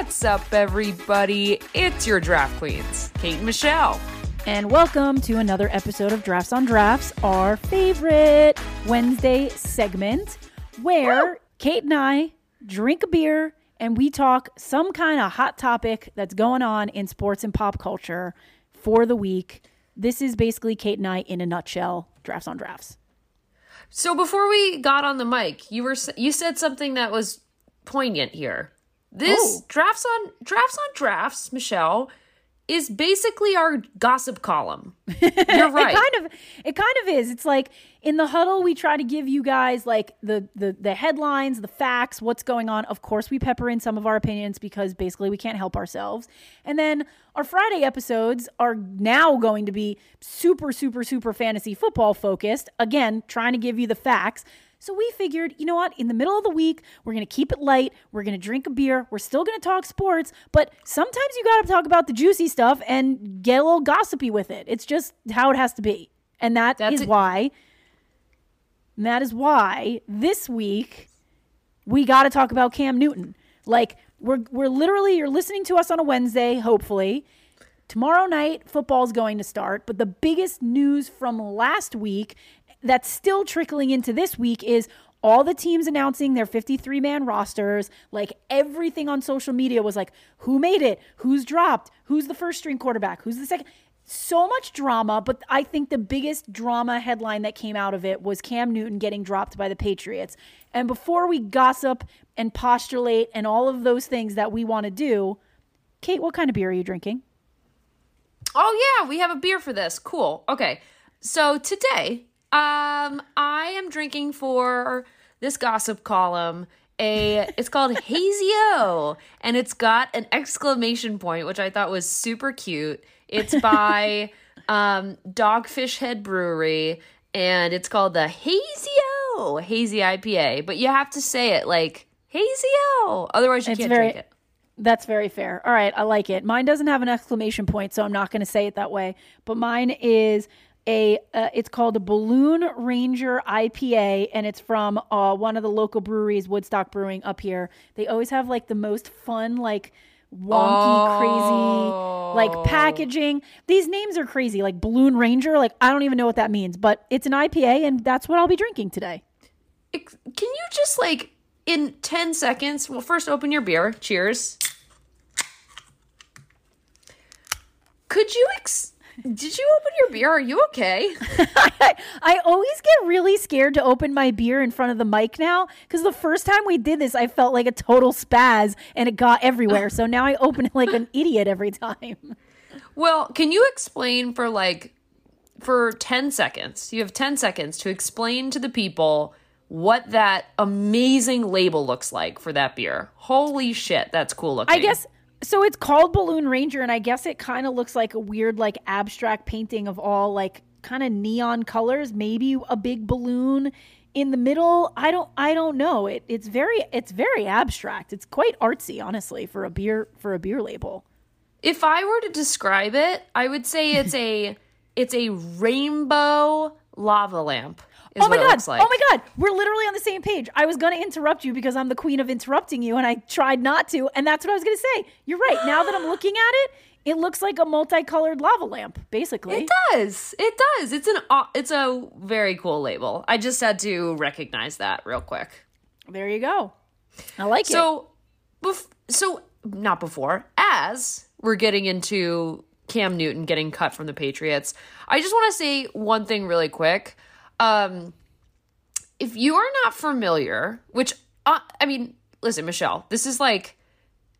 What's up, everybody? It's your draft queens, Kate and Michelle. And welcome to another episode of Drafts on Drafts, our favorite Wednesday segment where Woo! Kate and I drink a beer and we talk some kind of hot topic that's going on in sports and pop culture for the week. This is basically Kate and I in a nutshell, Drafts on Drafts. So before we got on the mic, you were you said something that was poignant here. This oh. drafts on drafts on drafts, Michelle, is basically our gossip column. You're right. it kind of it kind of is. It's like in the huddle we try to give you guys like the the the headlines, the facts, what's going on. Of course, we pepper in some of our opinions because basically we can't help ourselves. And then our Friday episodes are now going to be super super super fantasy football focused. Again, trying to give you the facts. So we figured, you know what? In the middle of the week, we're going to keep it light. We're going to drink a beer. We're still going to talk sports, but sometimes you got to talk about the juicy stuff and get a little gossipy with it. It's just how it has to be. And that That's is a- why and that is why this week we got to talk about Cam Newton. Like we're we're literally you're listening to us on a Wednesday, hopefully. Tomorrow night football's going to start, but the biggest news from last week that's still trickling into this week is all the teams announcing their 53 man rosters. Like everything on social media was like, who made it? Who's dropped? Who's the first string quarterback? Who's the second? So much drama, but I think the biggest drama headline that came out of it was Cam Newton getting dropped by the Patriots. And before we gossip and postulate and all of those things that we want to do, Kate, what kind of beer are you drinking? Oh, yeah, we have a beer for this. Cool. Okay. So today um, I am drinking for this gossip column a it's called Hazy-O and it's got an exclamation point which I thought was super cute. It's by um Dogfish Head Brewery and it's called the Hazy-O Hazy IPA, but you have to say it like Hazy-O otherwise you it's can't very, drink it. That's very fair. All right, I like it. Mine doesn't have an exclamation point, so I'm not going to say it that way. But mine is a uh, it's called a Balloon Ranger IPA and it's from uh, one of the local breweries Woodstock Brewing up here. They always have like the most fun like wonky oh. crazy like packaging. These names are crazy like Balloon Ranger like I don't even know what that means, but it's an IPA and that's what I'll be drinking today. Can you just like in 10 seconds, well first open your beer. Cheers. Could you ex- did you open your beer? Are you okay? I, I always get really scared to open my beer in front of the mic now because the first time we did this, I felt like a total spaz and it got everywhere. so now I open it like an idiot every time. Well, can you explain for like for 10 seconds? You have 10 seconds to explain to the people what that amazing label looks like for that beer. Holy shit, that's cool looking. I guess so it's called Balloon Ranger, and I guess it kind of looks like a weird, like abstract painting of all like kind of neon colors. Maybe a big balloon in the middle. I don't. I don't know. It, it's very. It's very abstract. It's quite artsy, honestly, for a beer for a beer label. If I were to describe it, I would say it's a it's a rainbow lava lamp oh my god! Like. Oh my god! We're literally on the same page. I was going to interrupt you because I'm the queen of interrupting you, and I tried not to, and that's what I was going to say. You're right. Now that I'm looking at it, it looks like a multicolored lava lamp, basically. It does. It does. It's an it's a very cool label. I just had to recognize that real quick. There you go. I like so, it. So, bef- so not before as we're getting into Cam Newton getting cut from the Patriots. I just want to say one thing really quick. Um, if you are not familiar, which uh, I mean, listen, Michelle, this is like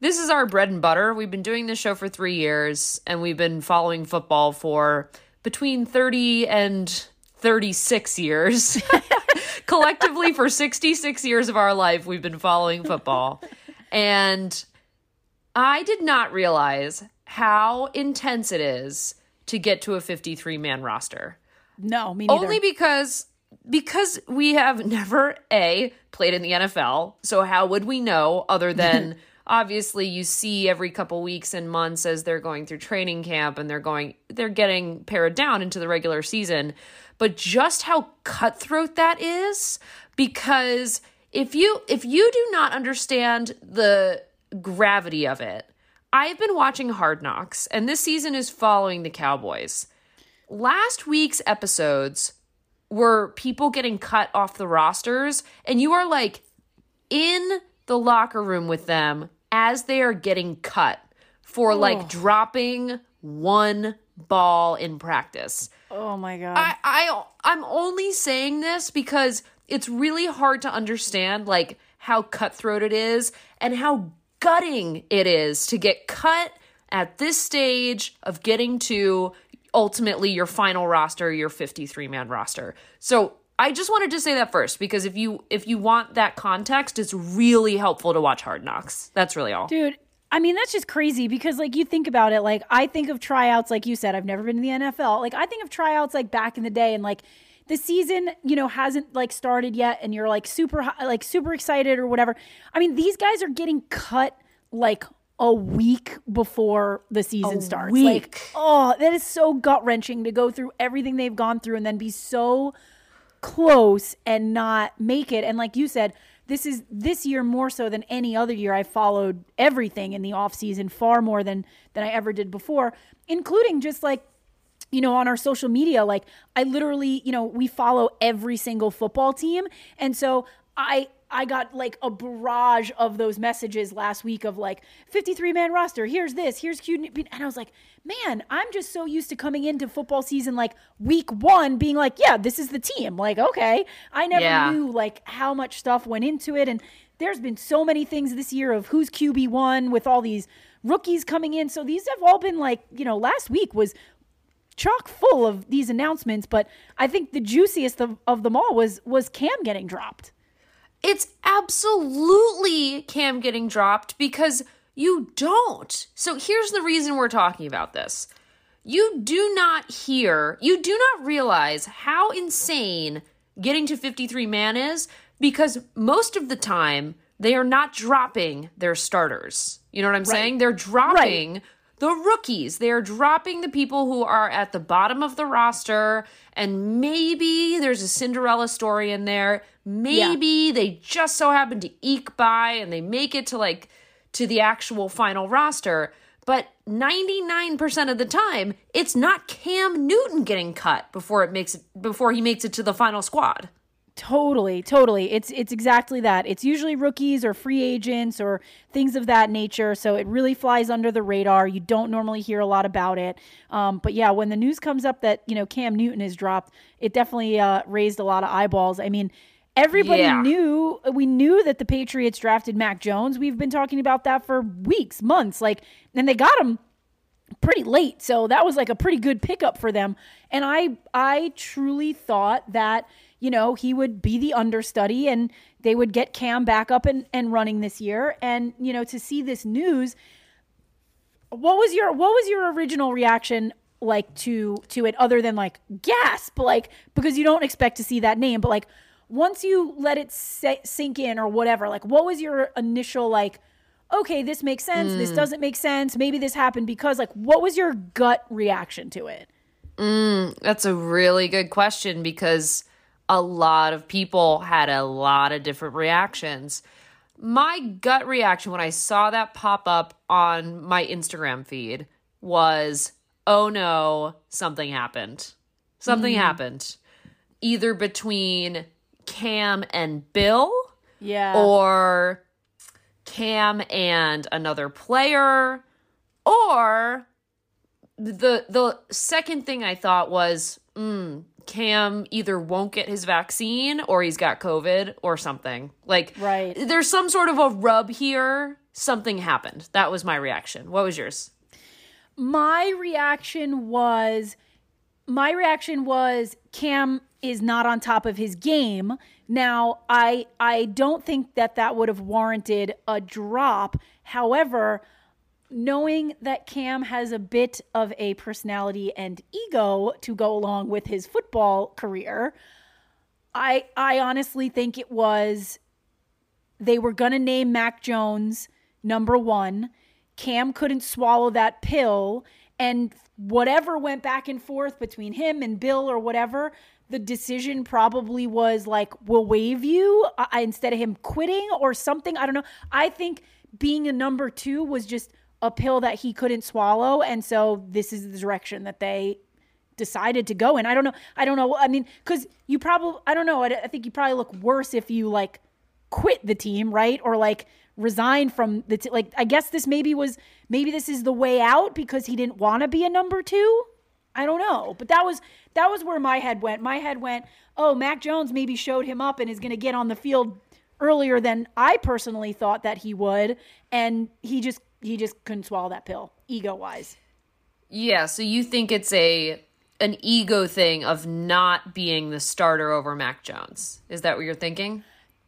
this is our bread and butter. We've been doing this show for three years, and we've been following football for between thirty and 36 years. Collectively, for 66 years of our life, we've been following football. And I did not realize how intense it is to get to a 53 man roster. No, me neither. Only because because we have never a played in the NFL. So how would we know other than obviously you see every couple weeks and months as they're going through training camp and they're going they're getting pared down into the regular season. But just how cutthroat that is because if you if you do not understand the gravity of it. I've been watching Hard Knocks, and this season is following the Cowboys. Last week's episodes were people getting cut off the rosters, and you are like in the locker room with them as they are getting cut for like dropping one ball in practice. Oh my god. I, I I'm only saying this because it's really hard to understand like how cutthroat it is and how gutting it is to get cut at this stage of getting to ultimately your final roster, your 53 man roster. So I just wanted to say that first because if you if you want that context, it's really helpful to watch Hard Knocks. That's really all. Dude, I mean, that's just crazy because, like, you think about it, like, I think of tryouts, like you said, I've never been in the NFL. Like, I think of tryouts, like, back in the day, and, like, the season, you know, hasn't, like, started yet, and you're, like, super, like, super excited or whatever. I mean, these guys are getting cut, like, a week before the season starts. Like, week. oh, that is so gut wrenching to go through everything they've gone through and then be so close and not make it. And like you said, this is this year more so than any other year I followed everything in the off season far more than than I ever did before, including just like you know, on our social media, like I literally, you know, we follow every single football team. And so I I got like a barrage of those messages last week of like 53 man roster. Here's this, here's Q. And I was like, man, I'm just so used to coming into football season like week one being like, yeah, this is the team. Like, okay. I never Yeah. knew like how much stuff went into it. And there's been so many things this year of who's QB1 with all these rookies coming in. So these have all been like, you know, last week was chock full of these announcements, but I think the juiciest of, of them all was was Cam getting dropped. It's absolutely Cam getting dropped because you don't. So here's the reason we're talking about this. You do not hear, you do not realize how insane getting to 53 man is because most of the time they are not dropping their starters. You know what I'm saying? They're dropping the rookies. They are dropping the people who are at the bottom of the roster, and maybe there's a Cinderella story in there. Maybe they just so happen to eke by and they make it to like to the actual final roster. But 99% of the time, it's not Cam Newton getting cut before it makes it before he makes it to the final squad. Totally, totally. It's it's exactly that. It's usually rookies or free agents or things of that nature. So it really flies under the radar. You don't normally hear a lot about it. Um, but yeah, when the news comes up that you know Cam Newton is dropped, it definitely uh, raised a lot of eyeballs. I mean, everybody Yeah. knew we knew that the Patriots drafted Mac Jones. We've been talking about that for weeks, months. Like, and they got him pretty late so that was like a pretty good pickup for them and i i truly thought that you know he would be the understudy and they would get cam back up and, and running this year and you know to see this news what was your what was your original reaction like to to it other than like gasp like because you don't expect to see that name but like once you let it sink in or whatever like what was your initial like okay this makes sense this mm. doesn't make sense maybe this happened because like what was your gut reaction to it mm, That's a really good question because a lot of people had a lot of different reactions. My gut reaction when I saw that pop up on my Instagram feed was, oh no, something happened. Something mm. happened. Either between Cam and Bill yeah or Cam and another player, or the the second thing I thought was mm, Cam either won't get his vaccine or he's got COVID or something. Like, Right. There's some sort of a rub here. Something happened. That was my reaction. What was yours? my reaction was my reaction was Cam is not on top of his game. Now, I I don't think that that would have warranted a drop. However, knowing that Cam has a bit of a personality and ego to go along with his football career, I I honestly think it was they were going to name Mac Jones number 1. Cam couldn't swallow that pill and whatever went back and forth between him and Bill or whatever, the decision probably was like we'll waive you uh, instead of him quitting or something. I don't know. I think being a number two was just a pill that he couldn't swallow. And so this is the direction that they decided to go in. I don't know. I don't know. I mean, because you probably, I don't know. I, I think you probably look worse if you like quit the team, right? Or like resign from the, t- like, I guess this maybe was, maybe this is the way out because he didn't want to be a number two. I don't know. But that was, that was where my head went. My head went, oh, Mac Jones maybe showed him up and is going to get on the field earlier than I personally thought that he would. And he just, he just couldn't swallow that pill ego wise. Yeah, so you think it's a an ego thing of not being the starter over Mac Jones. Is that what you're thinking?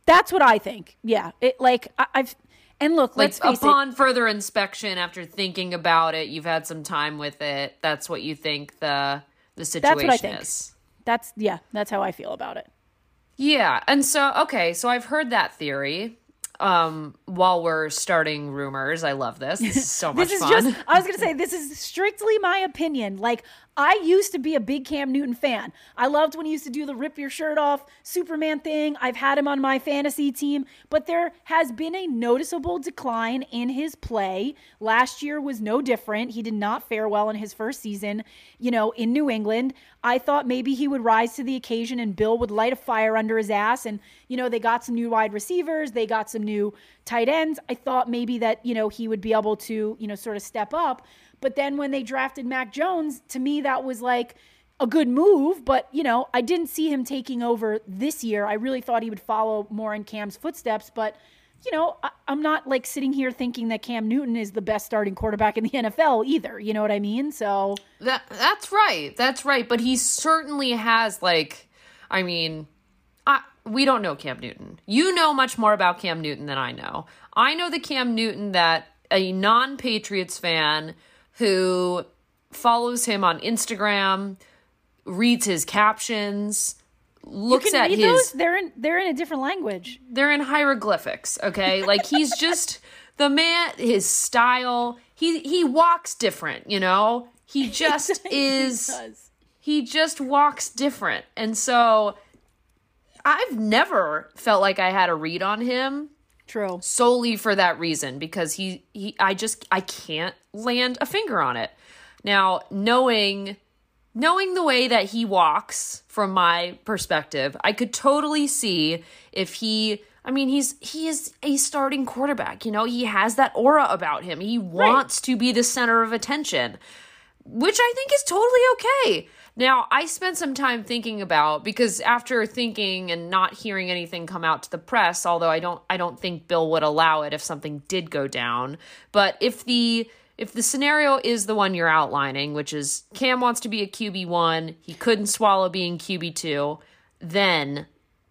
That's what I think. Yeah. It like I, have and look, like upon it, further inspection after thinking about it, you've had some time with it. That's what you think the the situation That's what I think. is. That's yeah, that's how I feel about it. Yeah, and so okay, so I've heard that theory. Um, while we're starting rumors, I love this. This is so much this is fun. just I was gonna say this is strictly my opinion. Like I used to be a big Cam Newton fan. I loved when he used to do the rip your shirt off Superman thing. I've had him on my fantasy team, but there has been a noticeable decline in his play. Last year was no different. He did not fare well in his first season, you know, in New England. I thought maybe he would rise to the occasion and Bill would light a fire under his ass. And, you know, they got some new wide receivers, they got some new tight ends. I thought maybe that, you know, he would be able to, you know, sort of step up. But then when they drafted Mac Jones, to me, that was like a good move. But, you know, I didn't see him taking over this year. I really thought he would follow more in Cam's footsteps. But, you know, I, am not like sitting here thinking that Cam Newton is the best starting quarterback in the NFL either. You know what I mean? So that that's right. That's right. But he certainly has like, I mean, we don't know Cam Newton. You know much more about Cam Newton than I know. I know the Cam Newton that a non-Patriots fan who follows him on Instagram, reads his captions, looks at his those? they're in they're in a different language. They're in hieroglyphics, okay? like he's just the man his style, he he walks different, you know? He just is he, he just walks different. And so I've never felt like I had a read on him True. Solely for that reason because he he I just I can't land a finger on it. Now, knowing knowing the way that he walks from my perspective, I could totally see if he I mean, he's he is a starting quarterback, you know, he has that aura about him. He wants right. to be the center of attention, which I think is totally okay. Now, I spent some time thinking about because after thinking and not hearing anything come out to the press, although I don't I don't think Bill would allow it if something did go down, but if the if the scenario is the one you're outlining, which is Cam wants to be a QB1, he couldn't swallow being QB2, then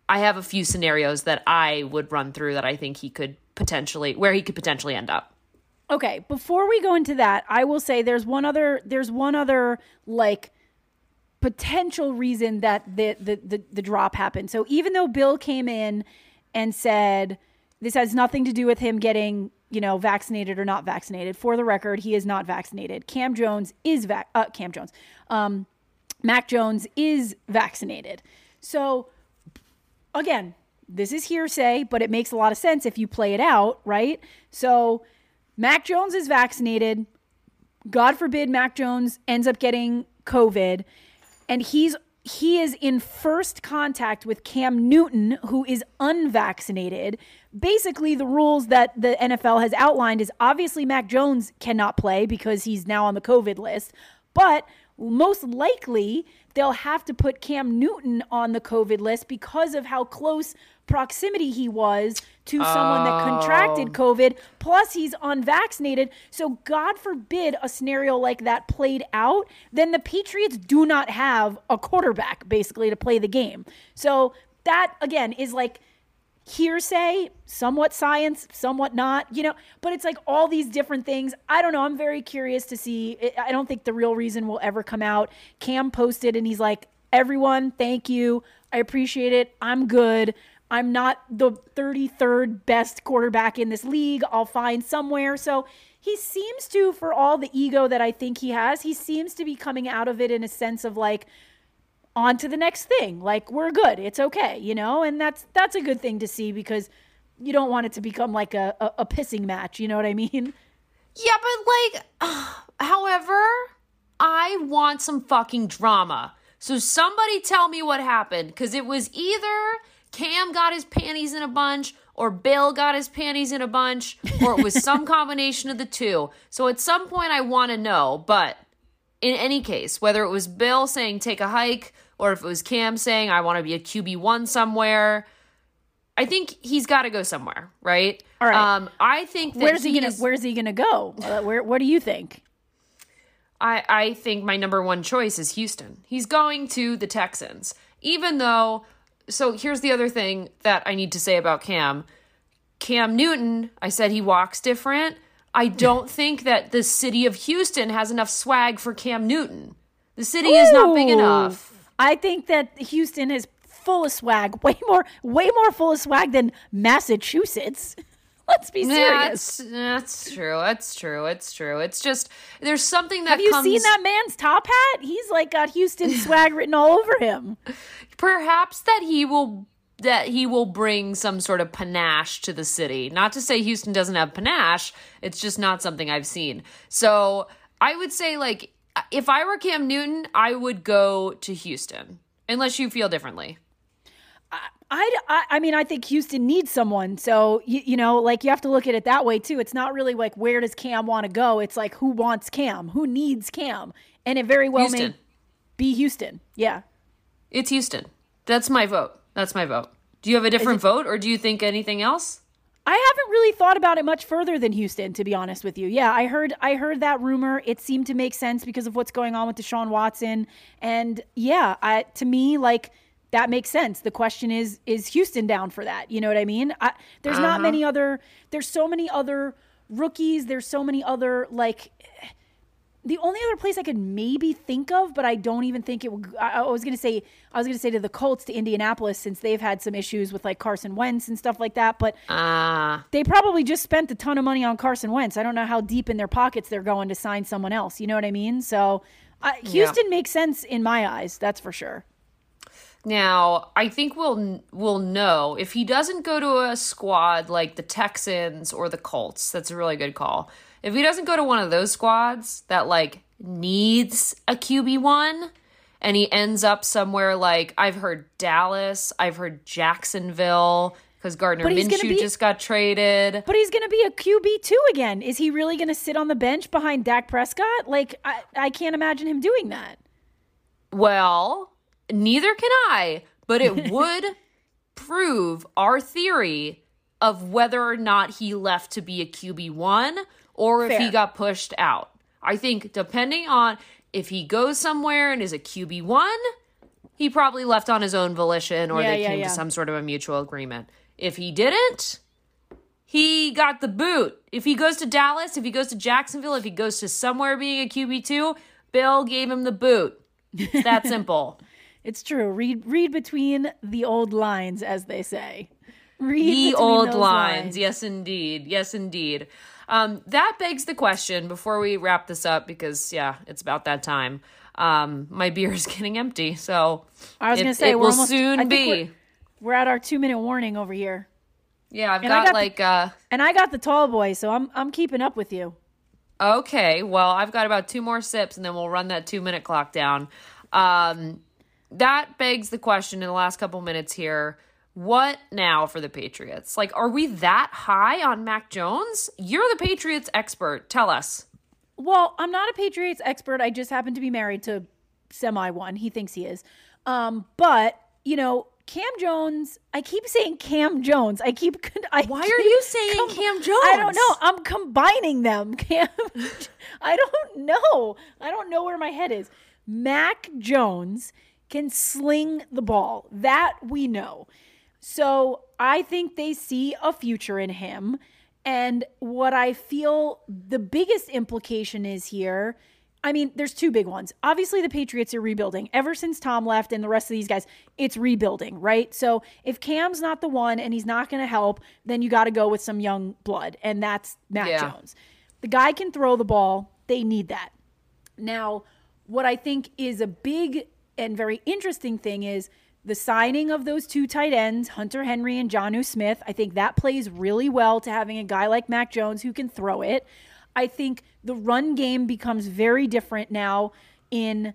I have a few scenarios that I would run through that I think he could potentially where he could potentially end up. Okay, before we go into that, I will say there's one other there's one other like potential reason that the, the, the, the drop happened. So even though Bill came in and said this has nothing to do with him getting you know vaccinated or not vaccinated, for the record, he is not vaccinated. Cam Jones is vac. Uh, Cam Jones, um, Mac Jones is vaccinated. So again, this is hearsay, but it makes a lot of sense if you play it out, right? So Mac Jones is vaccinated. God forbid Mac Jones ends up getting COVID and he's he is in first contact with Cam Newton, who is unvaccinated. Basically, the rules that the NFL has outlined is obviously Mac Jones cannot play because he's now on the COVID list, but most likely they'll have to put Cam Newton on the COVID list because of how close proximity he was to someone that contracted oh. COVID. Plus, he's unvaccinated. So, God forbid a scenario like that played out, then the Patriots do not have a quarterback basically to play the game. So, that again is like hearsay, somewhat science, somewhat not, you know, but it's like all these different things. I don't know. I'm very curious to see. I don't think the real reason will ever come out. Cam posted and he's like, everyone, thank you. I appreciate it. I'm good. I'm not the 33rd best quarterback in this league. I'll find somewhere. So he seems to, for all the ego that I think he has, he seems to be coming out of it in a sense of like, on to the next thing. Like we're good. It's okay, you know? And that's that's a good thing to see because you don't want it to become like a, a, a pissing match. You know what I mean? Yeah, but like, however, I want some fucking drama. So somebody tell me what happened because it was either Cam got his panties in a bunch or Bill got his panties in a bunch or it was some combination of the two. So at some point I want to know, but in any case, whether it was Bill saying take a hike or if it was Cam saying I want to be a QB1 somewhere, I think he's got to go somewhere, right? All right. Um, I think Where's he gonna Where's he gonna go? Uh, where What do you think? I, I think my number one choice is Houston. He's going to the Texans. Even though, so here's the other thing that I need to say about Cam. Cam Newton, I said he walks different. I don't think that the city of Houston has enough swag for Cam Newton. The city is not big enough. I think that Houston is full of swag, way more, way more full of swag than Massachusetts. Let's be serious. That's that's true. That's true. It's true. It's just there's something that Have you comes, seen that man's top hat? He's like got Houston swag written all over him. perhaps that he will that he will bring some sort of panache to the city. Not to say Houston doesn't have panache, it's just not something I've seen. So, I would say like if I were Cam Newton, I would go to Houston. Unless you feel differently. I, I, I mean, I think Houston needs someone. So, you, you know, like you have to look at it that way too. It's not really like where does Cam want to go? It's like who wants Cam? Who needs Cam? And it very well Houston. may be Houston. Yeah. It's Houston. That's my vote. That's my vote. Do you have a different vote or do you think anything else? I haven't really thought about it much further than Houston, to be honest with you. Yeah, I heard I heard that rumor. It seemed to make sense because of what's going on with Deshaun Watson. And yeah, I, to me, like that makes sense. The question is, is Houston down for that? You know what I mean? I, there's not uh-huh. many other. There's so many other rookies. There's so many other like. The only other place I could maybe think of, but I don't even think it would. I, I was gonna say I was gonna say to the Colts to Indianapolis since they've had some issues with like Carson Wentz and stuff like that. But Ah, they probably just spent a ton of money on Carson Wentz. I don't know how deep in their pockets they're going to sign someone else. You know what I mean? So uh, Houston makes sense in my eyes. That's for sure. Now, I think we'll we'll know if he doesn't go to a squad like the Texans or the Colts. That's a really good call. If he doesn't go to one of those squads that like needs a QB one, and he ends up somewhere like I've heard Dallas, I've heard Jacksonville because Gardner But he's gonna Minshew be- just got traded. But he's going to be a QB two again. Is he really going to sit on the bench behind Dak Prescott? Like I, I can't imagine him doing that. Well, neither can I, but it would prove our theory of whether or not he left to be a QB1 or if he got pushed out. I think depending on if he goes somewhere and is a QB1, he probably left on his own volition or Yeah, they yeah, came yeah. to some sort of a mutual agreement. If he didn't, he got the boot. If he goes to Dallas, if he goes to Jacksonville, if he goes to somewhere being a QB2, Bill gave him the boot. It's that simple. It's true. Read read between the old lines, as they say. Read the old those lines. Yes, indeed. Yes, indeed. Um, that begs the question before we wrap this up, because yeah, it's about that time. Um, my beer is getting empty, so I was it, going to say it will almost, soon be. We're, we're at our two minute warning over here, Yeah, I've got, got the- like uh, and I got the tall boy, so I'm I'm keeping up with you. Okay, well, I've got about two more sips and then we'll run that two minute clock down. Um, that begs the question in the last couple minutes here what now for the Patriots? Like, are we that high on Mac Jones? You're the Patriots expert. Tell us. Well, I'm not a Patriots expert. I just happen to be married to semi one. He thinks he is. Um, but you know, Cam Jones. I keep saying Cam Jones. I keep. I Why are keep you saying Cam Jones? I don't know. I'm combining them. Cam. I don't know. I don't know where my head is. Mac Jones can sling the ball. That we know. So I think they see a future in him. And what I feel the biggest implication is here. I mean, there's two big ones. Obviously, the Patriots are rebuilding. Ever since Tom left and the rest of these guys, it's rebuilding, right? So if Cam's not the one and he's not going to help, then you got to go with some young blood. And that's Mac Yeah. Jones. The guy can throw the ball. They need that. Now, what I think is a big and very interesting thing is the signing of those two tight ends, Hunter Henry and Jonnu Smith, I think that plays really well to having a guy like Mac Jones who can throw it. I think the run game becomes very different now in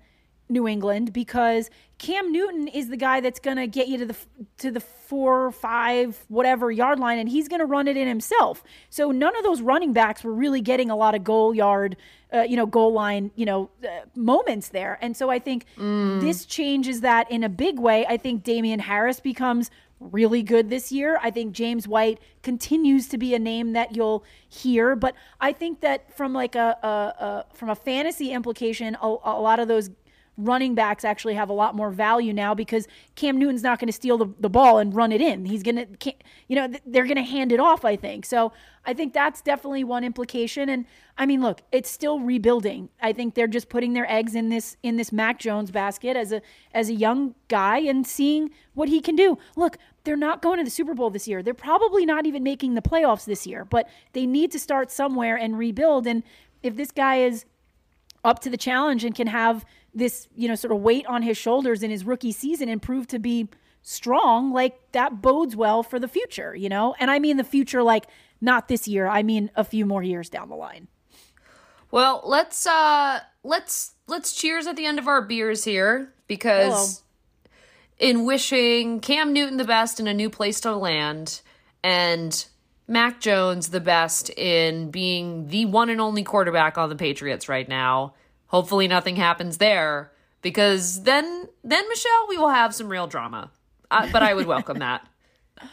New England because Cam Newton is the guy that's going to get you to the to the 4 5 whatever yard line and he's going to run it in himself. So none of those running backs were really getting a lot of goal yard uh, you know goal line, you know, uh, moments there. And so I think mm. this changes that in a big way. I think Damien Harris becomes really good this year. I think James White continues to be a name that you'll hear, but I think that from like a, a, a from a fantasy implication, a, a lot of those running backs actually have a lot more value now because Cam Newton's not going to steal the, the ball and run it in. He's going to, you know, they're going to hand it off, I think. So I think that's definitely one implication. And I mean, look, it's still rebuilding. I think they're just putting their eggs in this, in this Mac Jones basket as a, as a young guy and seeing what he can do. Look, they're not going to the Super Bowl this year. They're probably not even making the playoffs this year, but they need to start somewhere and rebuild. And if this guy is up to the challenge and can have this, you know, sort of weight on his shoulders in his rookie season and prove to be strong, like that bodes well for the future, you know? And I mean the future like not this year, I mean a few more years down the line. Well, let's uh let's let's cheers at the end of our beers here because Hello. in wishing Cam Newton the best in a new place to land and Mac Jones the best in being the one and only quarterback on the Patriots right now Hopefully nothing happens there because then then Michelle we will have some real drama. Uh, but I would welcome that.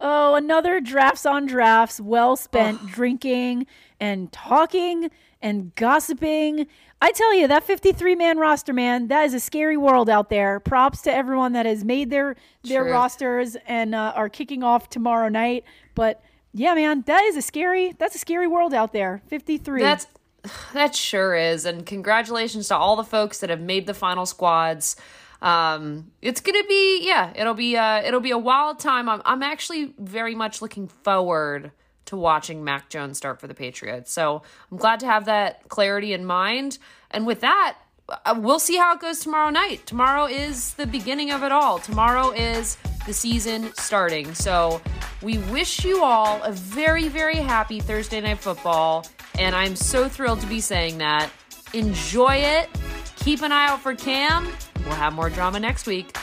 Oh, another drafts on drafts, well spent drinking and talking and gossiping. I tell you, that 53 man roster, man, that is a scary world out there. Props to everyone that has made their their True. rosters and uh, are kicking off tomorrow night. But yeah, man, that is a scary. That's a scary world out there. 53. That's that sure is. And congratulations to all the folks that have made the final squads. Um, it's gonna be yeah, it'll be uh it'll be a wild time. I'm I'm actually very much looking forward to watching Mac Jones start for the Patriots. So I'm glad to have that clarity in mind. And with that, uh, we'll see how it goes tomorrow night. Tomorrow is the beginning of it all. Tomorrow is the season starting. So we wish you all a very, very happy Thursday night football. And I'm so thrilled to be saying that. Enjoy it. Keep an eye out for Cam. We'll have more drama next week.